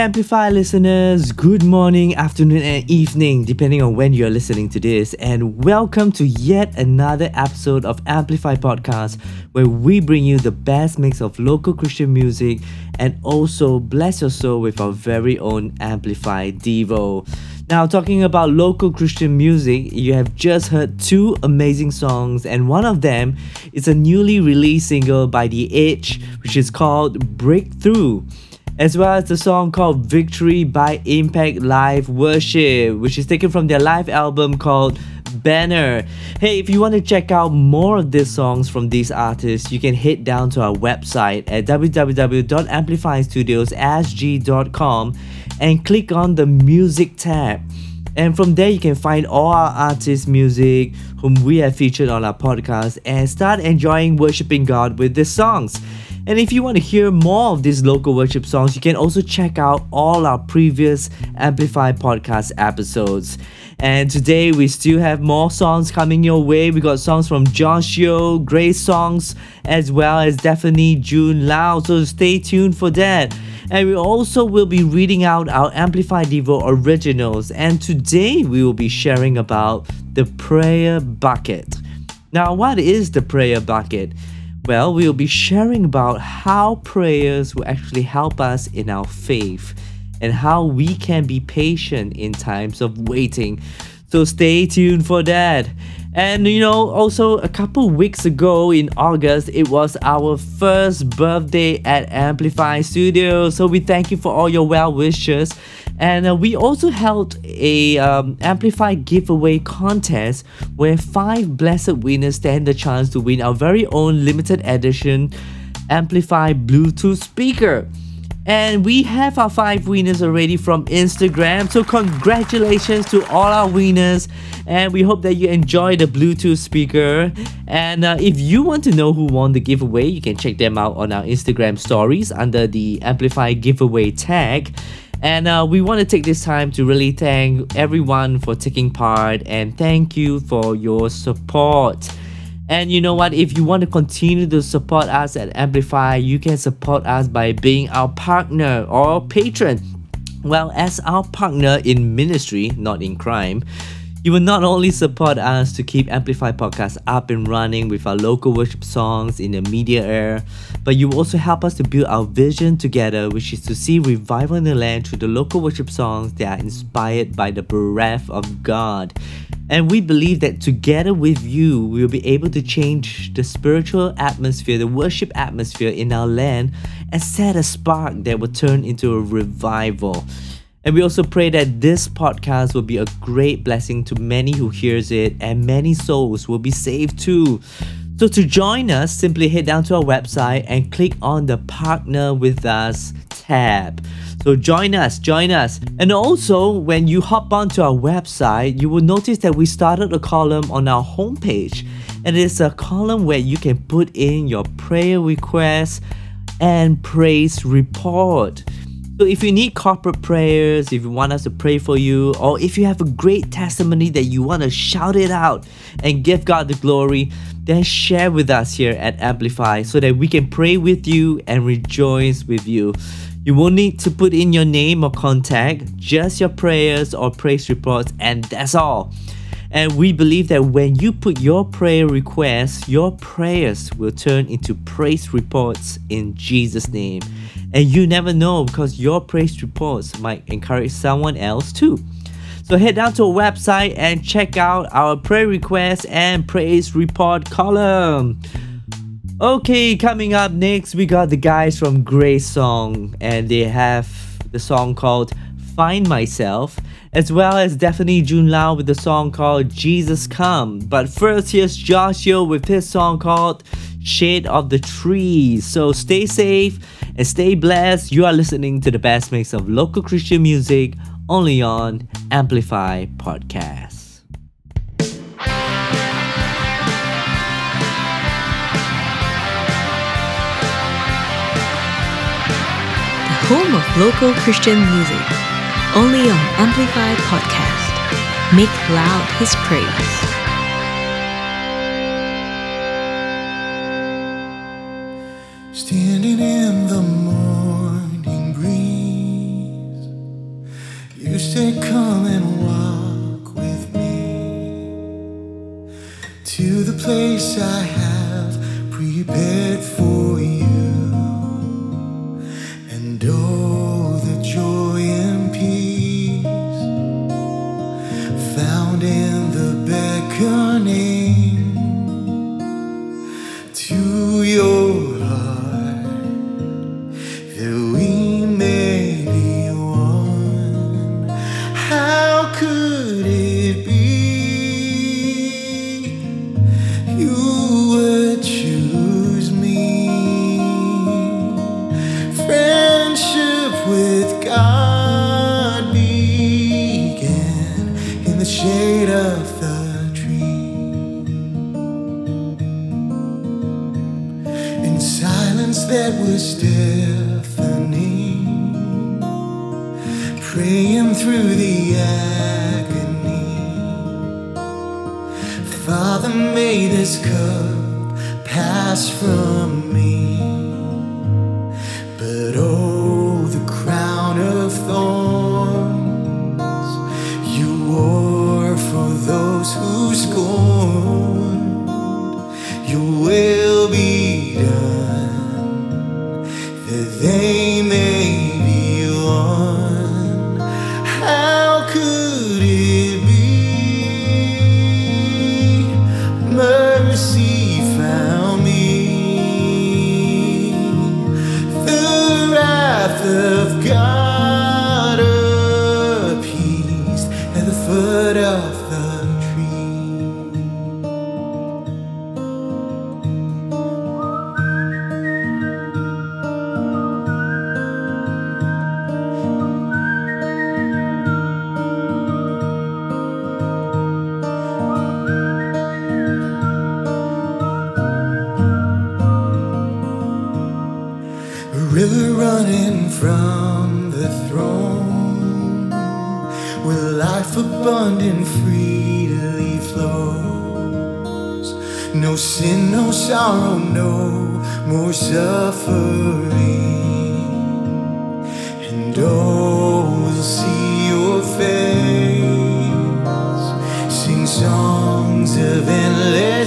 Amplify listeners. Good morning, afternoon, and evening, depending on when you're listening to this. And welcome to yet another episode of Amplify Podcast, where we bring you the best mix of local Christian music and also bless your soul with our very own Amplify Devo. Now, talking about local Christian music, you have just heard two amazing songs, and one of them is a newly released single by The Edge, which is called Breakthrough as well as the song called Victory by Impact Live Worship, which is taken from their live album called Banner. Hey, if you want to check out more of these songs from these artists, you can head down to our website at www.amplifystudiosasg.com and click on the music tab. And from there, you can find all our artists' music whom we have featured on our podcast and start enjoying worshiping God with the songs. And if you want to hear more of these local worship songs, you can also check out all our previous Amplify podcast episodes. And today we still have more songs coming your way. We got songs from Josh Yo, Grace Songs, as well as Daphne June Lau. So stay tuned for that. And we also will be reading out our Amplify Devo originals. And today we will be sharing about the prayer bucket. Now, what is the prayer bucket? Well, we'll be sharing about how prayers will actually help us in our faith and how we can be patient in times of waiting. So stay tuned for that. And you know, also a couple weeks ago in August, it was our first birthday at Amplify Studio. So we thank you for all your well wishes. And uh, we also held a um, Amplify giveaway contest where five blessed winners stand the chance to win our very own limited edition Amplify Bluetooth speaker. And we have our five winners already from Instagram. So, congratulations to all our winners. And we hope that you enjoy the Bluetooth speaker. And uh, if you want to know who won the giveaway, you can check them out on our Instagram stories under the Amplify giveaway tag. And uh, we want to take this time to really thank everyone for taking part and thank you for your support. And you know what? If you want to continue to support us at Amplify, you can support us by being our partner or patron. Well, as our partner in ministry, not in crime, you will not only support us to keep Amplify Podcast up and running with our local worship songs in the media air, but you will also help us to build our vision together, which is to see revival in the land through the local worship songs that are inspired by the breath of God. And we believe that together with you, we will be able to change the spiritual atmosphere, the worship atmosphere in our land, and set a spark that will turn into a revival. And we also pray that this podcast will be a great blessing to many who hears it and many souls will be saved too. So to join us, simply head down to our website and click on the partner with us tab. So join us, join us. And also, when you hop onto our website, you will notice that we started a column on our homepage. And it's a column where you can put in your prayer requests and praise report. So if you need corporate prayers, if you want us to pray for you, or if you have a great testimony that you want to shout it out and give God the glory, then share with us here at Amplify so that we can pray with you and rejoice with you. You won't need to put in your name or contact, just your prayers or praise reports, and that's all. And we believe that when you put your prayer requests, your prayers will turn into praise reports in Jesus' name. And you never know because your praise reports might encourage someone else too. So head down to our website and check out our prayer request and praise report column. Okay, coming up next, we got the guys from Grace Song, and they have the song called Find Myself, as well as Daphne June Lau with the song called Jesus Come. But first, here's Josh Yo with his song called Shade of the Trees. So stay safe and stay blessed. You are listening to the best mix of local Christian music only on Amplify Podcast. the home of local Christian music. Only on Amplify Podcast. Make loud his praise. Standing in the morning breeze, you say, Come and walk with me to the place I have prepared for.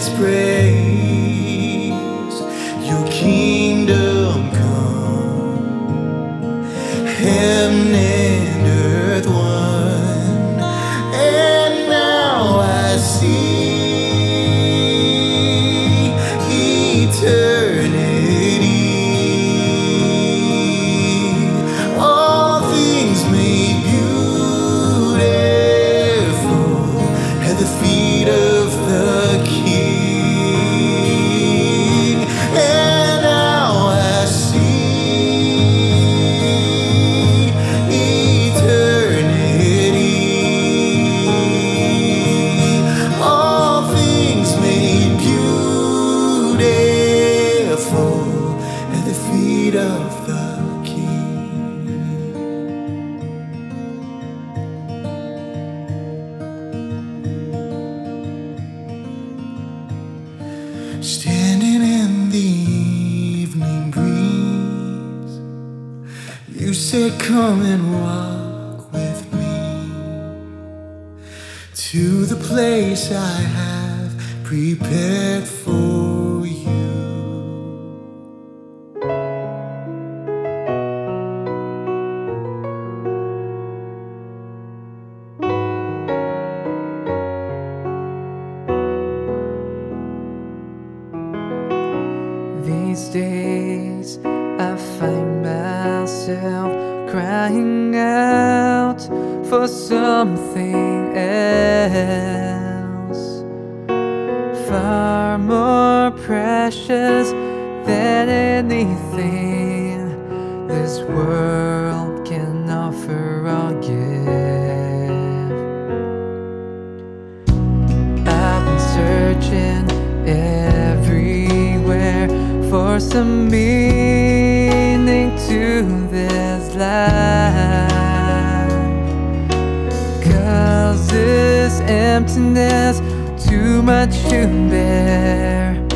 praise. to come and walk with me to the place I have prepared for. life. Cause this emptiness too much to bear.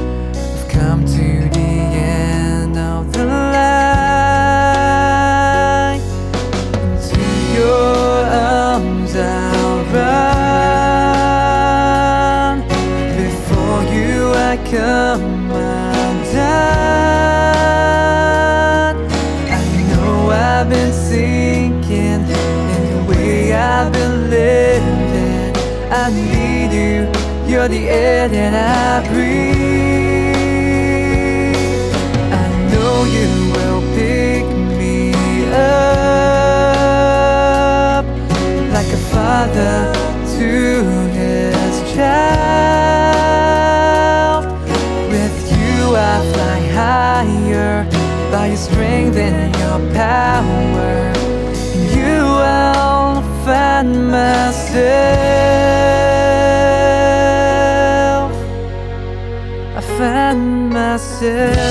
I need you, you're the air that I breathe I know you will pick me up like a father to his child. With you, I fly higher by your strength and your power. You, I'll find myself. Myself.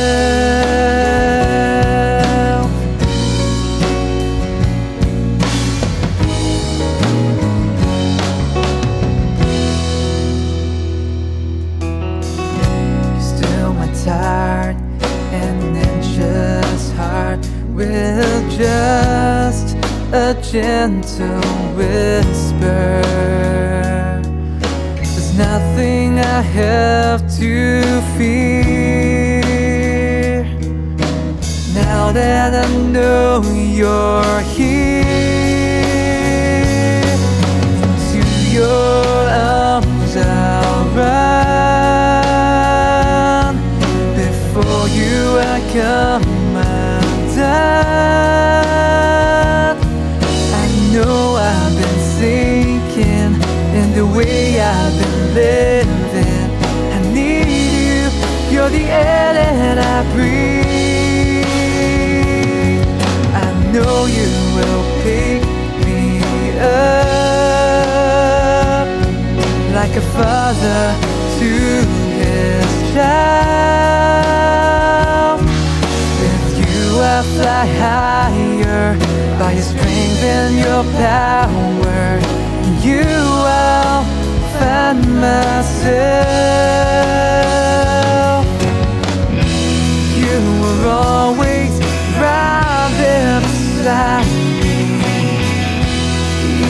Air that I breathe. I know you will pick me up like a father to his child. With you I fly higher by your strength and your power. You I'll find myself. Always right there beside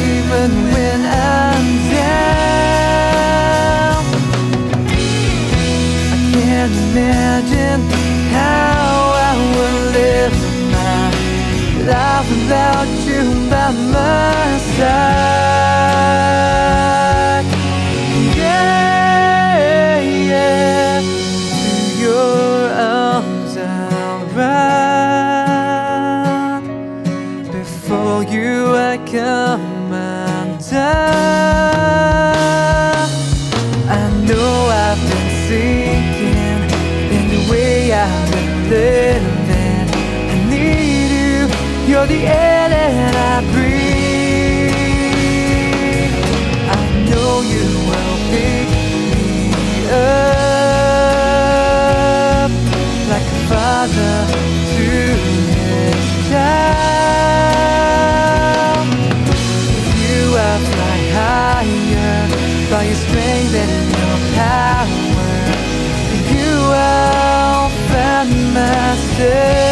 even when I'm down. I can't imagine how I would live my life without you by my side. You I come undone. Myself.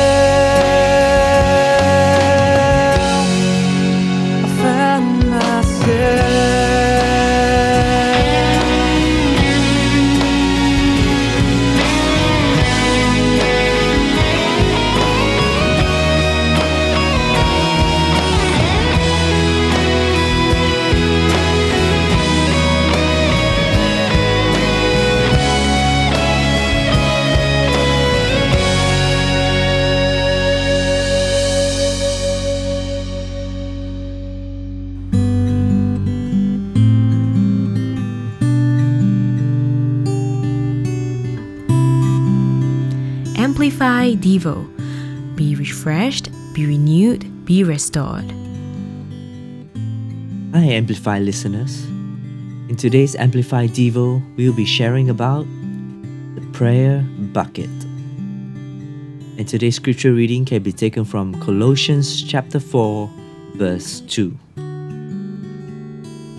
Be refreshed, be renewed, be restored. Hi, Amplify listeners. In today's Amplify Devo, we'll be sharing about the prayer bucket. And today's scripture reading can be taken from Colossians chapter 4, verse 2.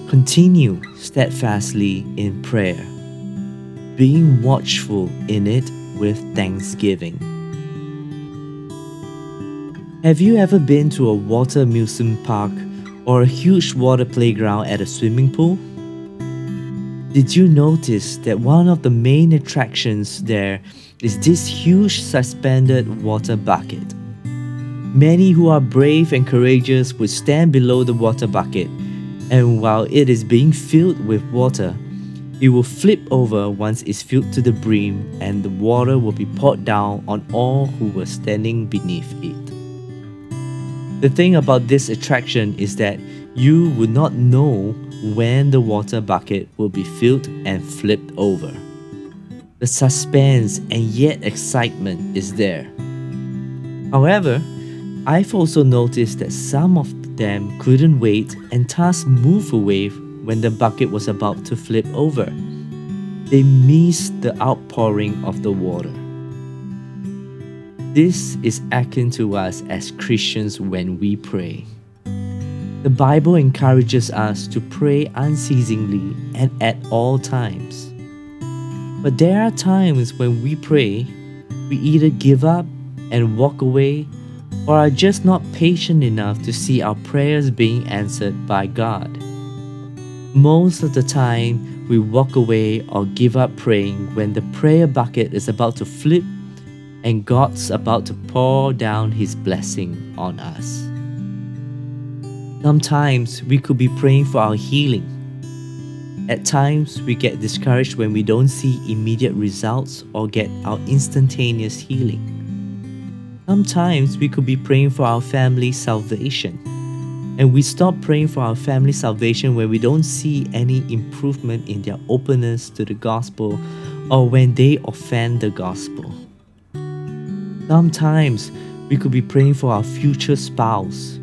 Continue steadfastly in prayer, being watchful in it with thanksgiving. Have you ever been to a water amusement park or a huge water playground at a swimming pool? Did you notice that one of the main attractions there is this huge suspended water bucket? Many who are brave and courageous would stand below the water bucket, and while it is being filled with water, it will flip over once it's filled to the brim, and the water will be poured down on all who were standing beneath it. The thing about this attraction is that you would not know when the water bucket will be filled and flipped over. The suspense and yet excitement is there. However, I've also noticed that some of them couldn't wait and thus move away when the bucket was about to flip over. They missed the outpouring of the water. This is akin to us as Christians when we pray. The Bible encourages us to pray unceasingly and at all times. But there are times when we pray, we either give up and walk away or are just not patient enough to see our prayers being answered by God. Most of the time, we walk away or give up praying when the prayer bucket is about to flip and God's about to pour down His blessing on us. Sometimes we could be praying for our healing. At times, we get discouraged when we don't see immediate results or get our instantaneous healing. Sometimes we could be praying for our family's salvation. And we stop praying for our family salvation when we don't see any improvement in their openness to the gospel or when they offend the gospel. Sometimes we could be praying for our future spouse.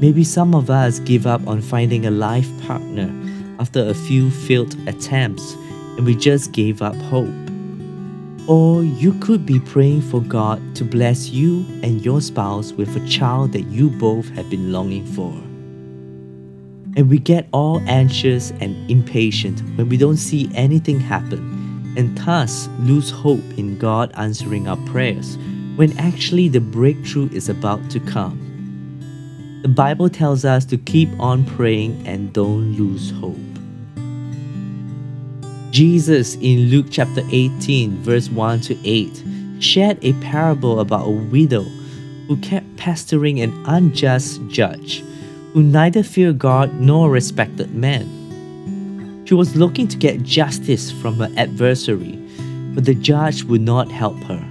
Maybe some of us give up on finding a life partner after a few failed attempts and we just gave up hope. Or you could be praying for God to bless you and your spouse with a child that you both have been longing for. And we get all anxious and impatient when we don't see anything happen and thus lose hope in God answering our prayers when actually the breakthrough is about to come. The Bible tells us to keep on praying and don't lose hope. Jesus in Luke chapter 18, verse 1 to 8, shared a parable about a widow who kept pestering an unjust judge who neither feared God nor respected man. She was looking to get justice from her adversary, but the judge would not help her.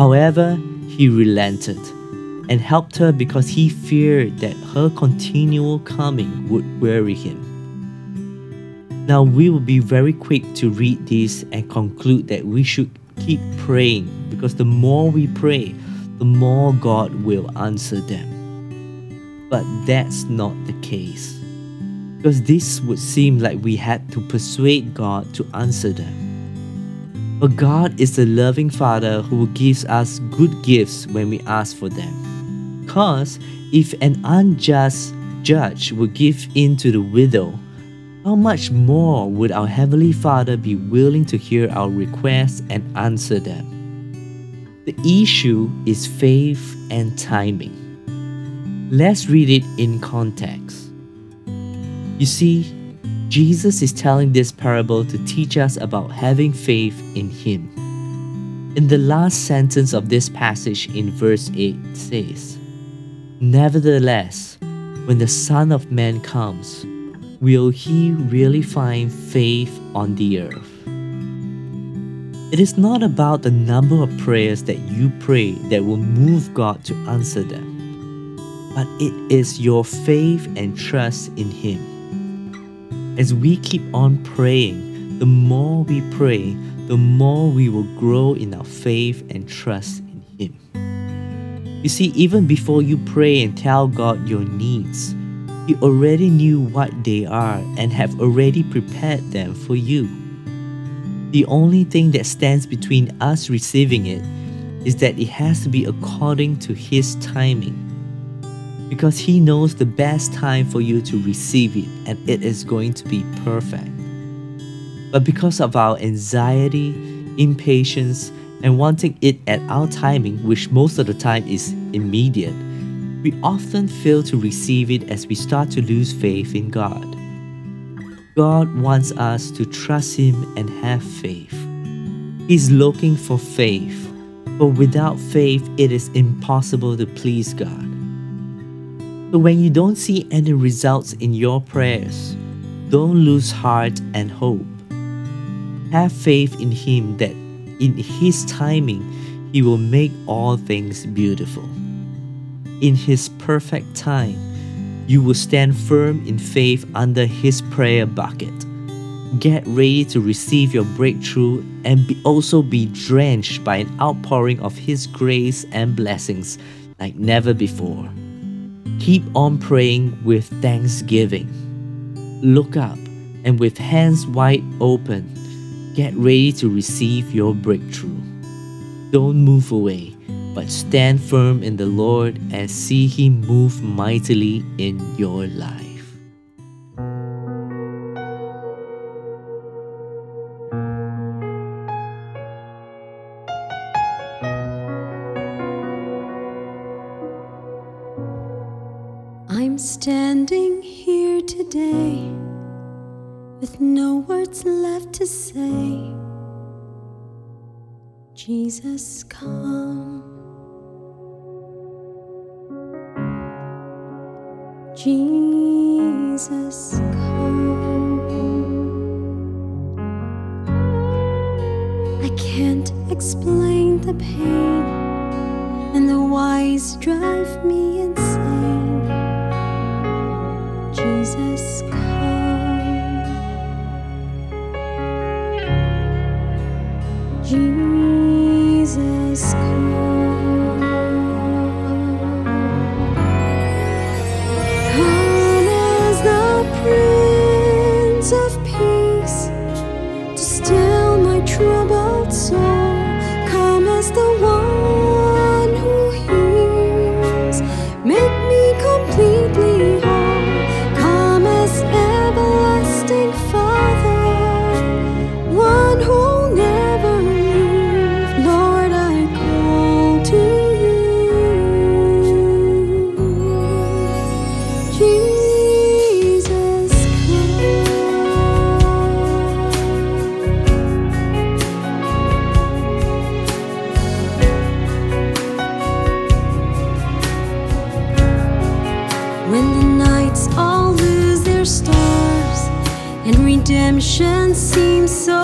However, he relented and helped her because he feared that her continual coming would weary him. Now, we will be very quick to read this and conclude that we should keep praying because the more we pray, the more God will answer them. But that's not the case. Because this would seem like we had to persuade God to answer them. But God is a loving Father who gives us good gifts when we ask for them. Because if an unjust judge would give in to the widow, how much more would our Heavenly Father be willing to hear our requests and answer them? The issue is faith and timing. Let's read it in context. You see, Jesus is telling this parable to teach us about having faith in Him. In the last sentence of this passage in verse 8 says, Nevertheless, when the Son of Man comes, will he really find faith on the earth? It is not about the number of prayers that you pray that will move God to answer them, but it is your faith and trust in Him. As we keep on praying, the more we pray, the more we will grow in our faith and trust in Him. You see, even before you pray and tell God your needs, He already knew what they are and have already prepared them for you. The only thing that stands between us receiving it is that it has to be according to His timing. Because He knows the best time for you to receive it and it is going to be perfect. But because of our anxiety, impatience, and wanting it at our timing, which most of the time is immediate, we often fail to receive it as we start to lose faith in God. God wants us to trust Him and have faith. He's looking for faith, but without faith, it is impossible to please God. So when you don't see any results in your prayers, don't lose heart and hope. Have faith in Him that in His timing, He will make all things beautiful. In His perfect time, you will stand firm in faith under His prayer bucket. Get ready to receive your breakthrough and be also be drenched by an outpouring of His grace and blessings like never before. Keep on praying with thanksgiving. Look up and with hands wide open, get ready to receive your breakthrough. Don't move away, but stand firm in the Lord and see Him move mightily in your life. Words left to say. Jesus, come. Jesus, come. I can't explain the pain, and the whys drive me insane. Jesus, come. Redemption seems so